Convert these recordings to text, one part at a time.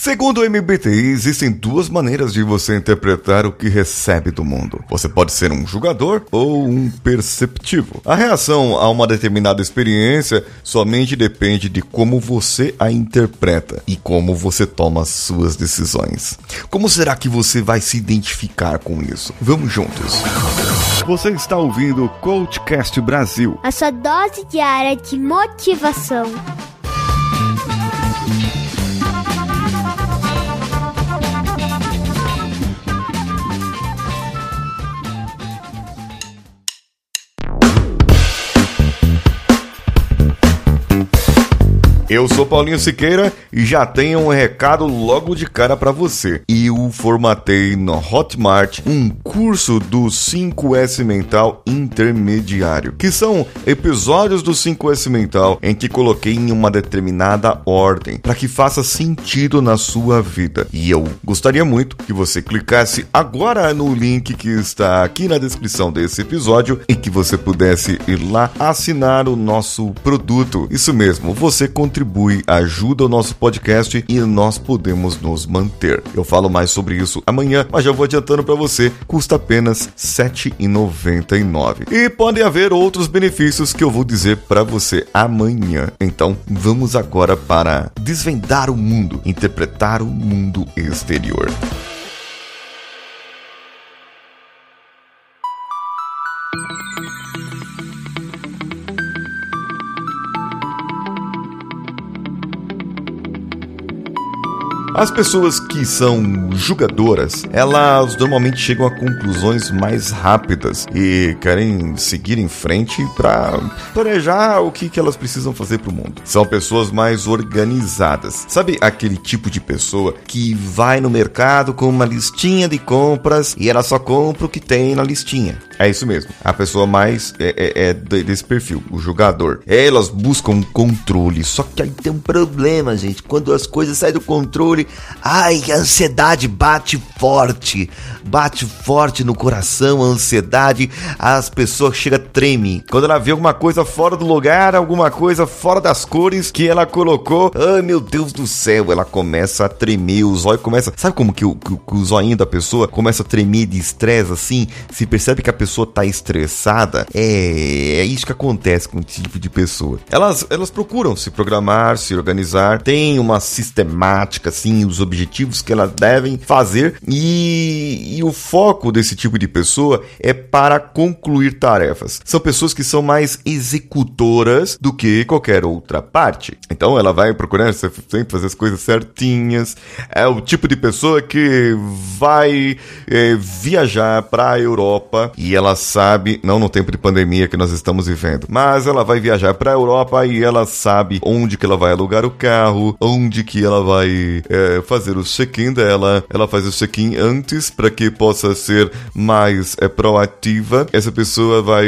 Segundo o MBTI, existem duas maneiras de você interpretar o que recebe do mundo. Você pode ser um julgador ou um perceptivo. A reação a uma determinada experiência somente depende de como você a interpreta e como você toma suas decisões. Como será que você vai se identificar com isso? Vamos juntos. Você está ouvindo o Coachcast Brasil. A sua dose diária de motivação. Eu sou Paulinho Siqueira e já tenho um recado logo de cara para você. Eu formatei no Hotmart um curso do 5S Mental Intermediário, que são episódios do 5S Mental em que coloquei em uma determinada ordem para que faça sentido na sua vida. E eu gostaria muito que você clicasse agora no link que está aqui na descrição desse episódio e que você pudesse ir lá assinar o nosso produto. Isso mesmo, você contribui contribui, ajuda o nosso podcast e nós podemos nos manter. Eu falo mais sobre isso amanhã, mas já vou adiantando para você, custa apenas R$ 7,99. E podem haver outros benefícios que eu vou dizer para você amanhã. Então, vamos agora para desvendar o mundo, interpretar o mundo exterior. As pessoas que são julgadoras, elas normalmente chegam a conclusões mais rápidas e querem seguir em frente para planejar o que, que elas precisam fazer para o mundo. São pessoas mais organizadas. Sabe aquele tipo de pessoa que vai no mercado com uma listinha de compras e ela só compra o que tem na listinha? É isso mesmo. A pessoa mais é, é, é desse perfil, o jogador. Elas buscam controle. Só que aí tem um problema, gente. Quando as coisas saem do controle, ai, a ansiedade bate forte. Bate forte no coração, a ansiedade. As pessoas chega treme. Quando ela vê alguma coisa fora do lugar, alguma coisa fora das cores que ela colocou, ai meu Deus do céu, ela começa a tremer, o zóio começa. Sabe como que o, que, que o da pessoa começa a tremer de estresse assim? Se percebe que a pessoa tá estressada, é, é isso que acontece com esse tipo de pessoa. Elas, elas procuram se programar, se organizar, tem uma sistemática, assim, os objetivos que elas devem fazer e, e o foco desse tipo de pessoa é para concluir tarefas. São pessoas que são mais executoras do que qualquer outra parte. Então ela vai procurando sempre fazer as coisas certinhas. É o tipo de pessoa que vai é, viajar para a Europa e ela sabe, não no tempo de pandemia que nós estamos vivendo, mas ela vai viajar para a Europa e ela sabe onde que ela vai alugar o carro, onde que ela vai é, fazer o check-in dela. Ela faz o check-in antes para que possa ser mais é, proativa. Essa pessoa vai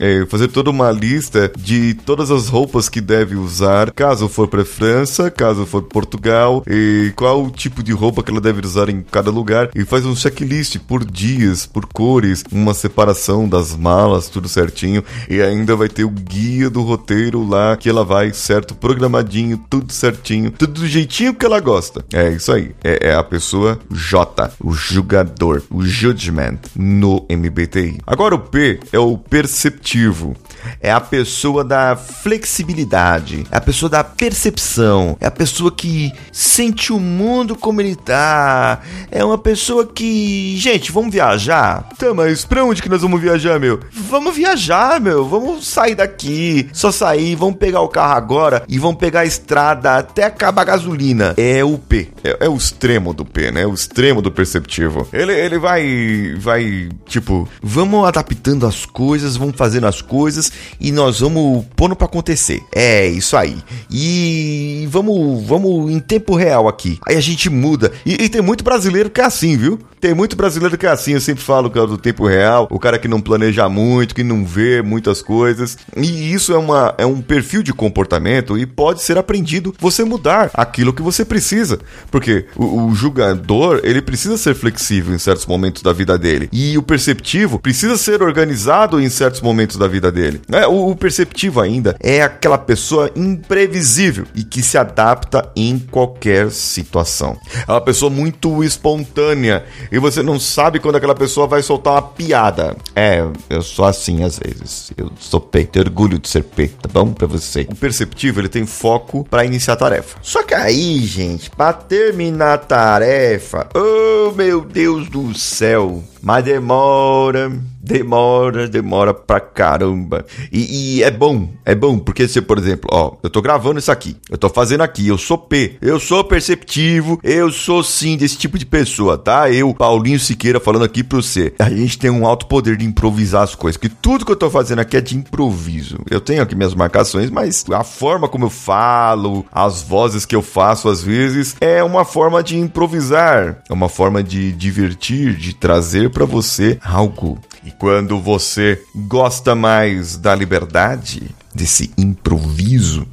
é, fazer toda uma lista de todas as roupas que deve usar, caso for para França, caso for Portugal, e qual tipo de roupa que ela deve usar em cada lugar e faz um checklist por dias, por cores, uma separação separação das malas, tudo certinho. E ainda vai ter o guia do roteiro lá, que ela vai, certo, programadinho, tudo certinho, tudo do jeitinho que ela gosta. É isso aí. É, é a pessoa J, o julgador, o judgment no MBTI. Agora o P é o perceptivo é a pessoa da flexibilidade, é a pessoa da percepção, é a pessoa que sente o mundo como ele tá, é uma pessoa que, gente, vamos viajar? Tá, mas pra onde que nós vamos viajar, meu? Vamos viajar, meu, vamos sair daqui, só sair, vamos pegar o carro agora e vamos pegar a estrada até acabar a gasolina. É o P, é, é o extremo do P, né? O extremo do perceptivo. Ele, ele vai, vai, tipo, vamos adaptando as coisas, vamos fazendo as coisas e nós vamos pondo para acontecer. É isso aí. E vamos, vamos em tempo real aqui. Aí a gente muda. E, e, tem muito brasileiro que é assim, viu? Tem muito brasileiro que é assim. Eu sempre falo que é do tempo real. O cara que não planeja muito, que não vê muitas coisas. E isso é, uma, é um perfil de comportamento e pode ser aprendido você mudar aquilo que você precisa. Porque o, o julgador, ele precisa ser flexível em certos momentos da vida dele. E o perceptivo precisa ser organizado em certos momentos da vida dele. Né? O, o perceptivo ainda é aquela pessoa imprevisível e que se adapta em qualquer situação. É uma pessoa muito espontânea e você não sabe quando aquela pessoa vai soltar uma piada. É, eu sou assim às vezes. Eu sou P, tenho orgulho de ser P, tá bom para você? O perceptivo, ele tem foco para iniciar a tarefa. Só que aí, gente, para terminar a tarefa, oh meu Deus do céu, mas demora demora, demora pra caramba. E, e, é bom, é bom, porque se, por exemplo, ó, eu tô gravando isso aqui, eu tô fazendo aqui, eu sou P, eu sou perceptivo, eu sou sim desse tipo de pessoa, tá? Eu, Paulinho Siqueira, falando aqui pra você. A gente tem um alto poder de improvisar as coisas, que tudo que eu tô fazendo aqui é de improviso. Eu tenho aqui minhas marcações, mas a forma como eu falo, as vozes que eu faço às vezes, é uma forma de improvisar, é uma forma de divertir, de trazer para você algo e quando você gosta mais da liberdade, desse improviso,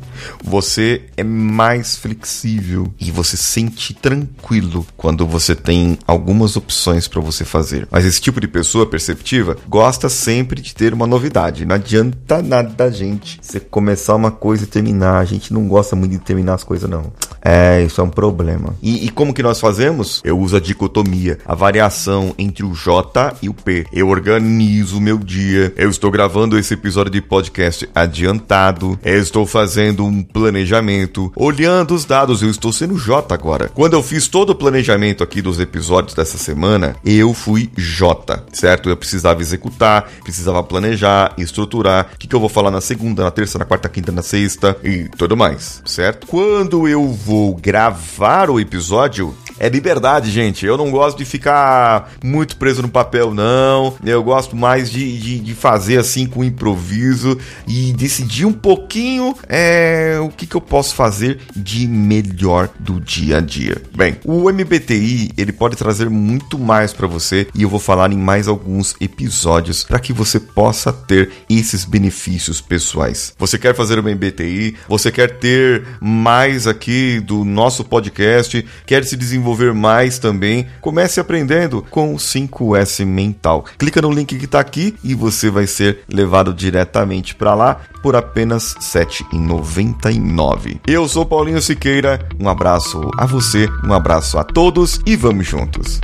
você é mais flexível e você sente tranquilo quando você tem algumas opções para você fazer. Mas esse tipo de pessoa perceptiva gosta sempre de ter uma novidade. Não adianta nada a gente você começar uma coisa e terminar. A gente não gosta muito de terminar as coisas, não. É, isso é um problema. E, e como que nós fazemos? Eu uso a dicotomia, a variação entre o J e o P. Eu organizo o meu dia. Eu estou gravando esse episódio de podcast adiantado. Eu estou fazendo um planejamento, olhando os dados. Eu estou sendo J agora. Quando eu fiz todo o planejamento aqui dos episódios dessa semana, eu fui J, certo? Eu precisava executar, precisava planejar, estruturar. O que, que eu vou falar na segunda, na terça, na quarta, quinta, na sexta e tudo mais, certo? Quando eu vou vou gravar o episódio, é liberdade, gente. Eu não gosto de ficar muito preso no papel, não. Eu gosto mais de, de, de fazer assim com improviso e decidir um pouquinho é, o que, que eu posso fazer de melhor do dia a dia. Bem, o MBTI ele pode trazer muito mais para você e eu vou falar em mais alguns episódios para que você possa ter esses benefícios pessoais. Você quer fazer o MBTI? Você quer ter mais aqui do nosso podcast? Quer se desenvolver desenvolver mais também, comece aprendendo com o 5S Mental. Clica no link que está aqui e você vai ser levado diretamente para lá por apenas R$ 7,99. Eu sou Paulinho Siqueira, um abraço a você, um abraço a todos e vamos juntos.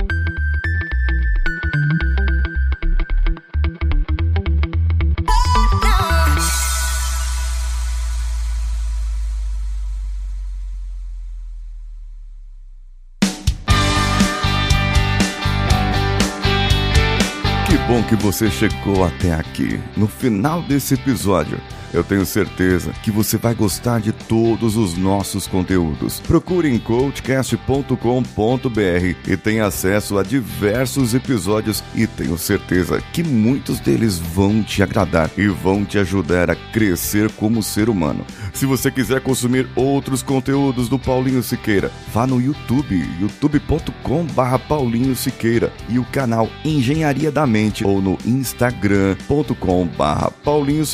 Bom que você chegou até aqui. No final desse episódio, eu tenho certeza que você vai gostar de todos os nossos conteúdos. Procure em coachcast.com.br e tenha acesso a diversos episódios e tenho certeza que muitos deles vão te agradar e vão te ajudar a crescer como ser humano. Se você quiser consumir outros conteúdos do Paulinho Siqueira, vá no YouTube, youtube.com/barra Paulinho Siqueira e o canal Engenharia da Mente ou no instagram.com/barra Paulinho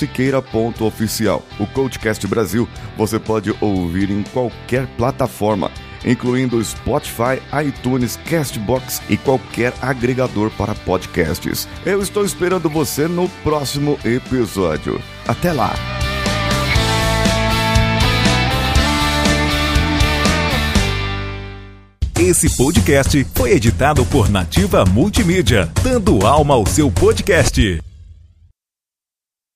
Oficial. O Coachcast Brasil você pode ouvir em qualquer plataforma incluindo Spotify, iTunes, Castbox e qualquer agregador para podcasts. Eu estou esperando você no próximo episódio. Até lá! Esse podcast foi editado por Nativa Multimídia, dando alma ao seu podcast.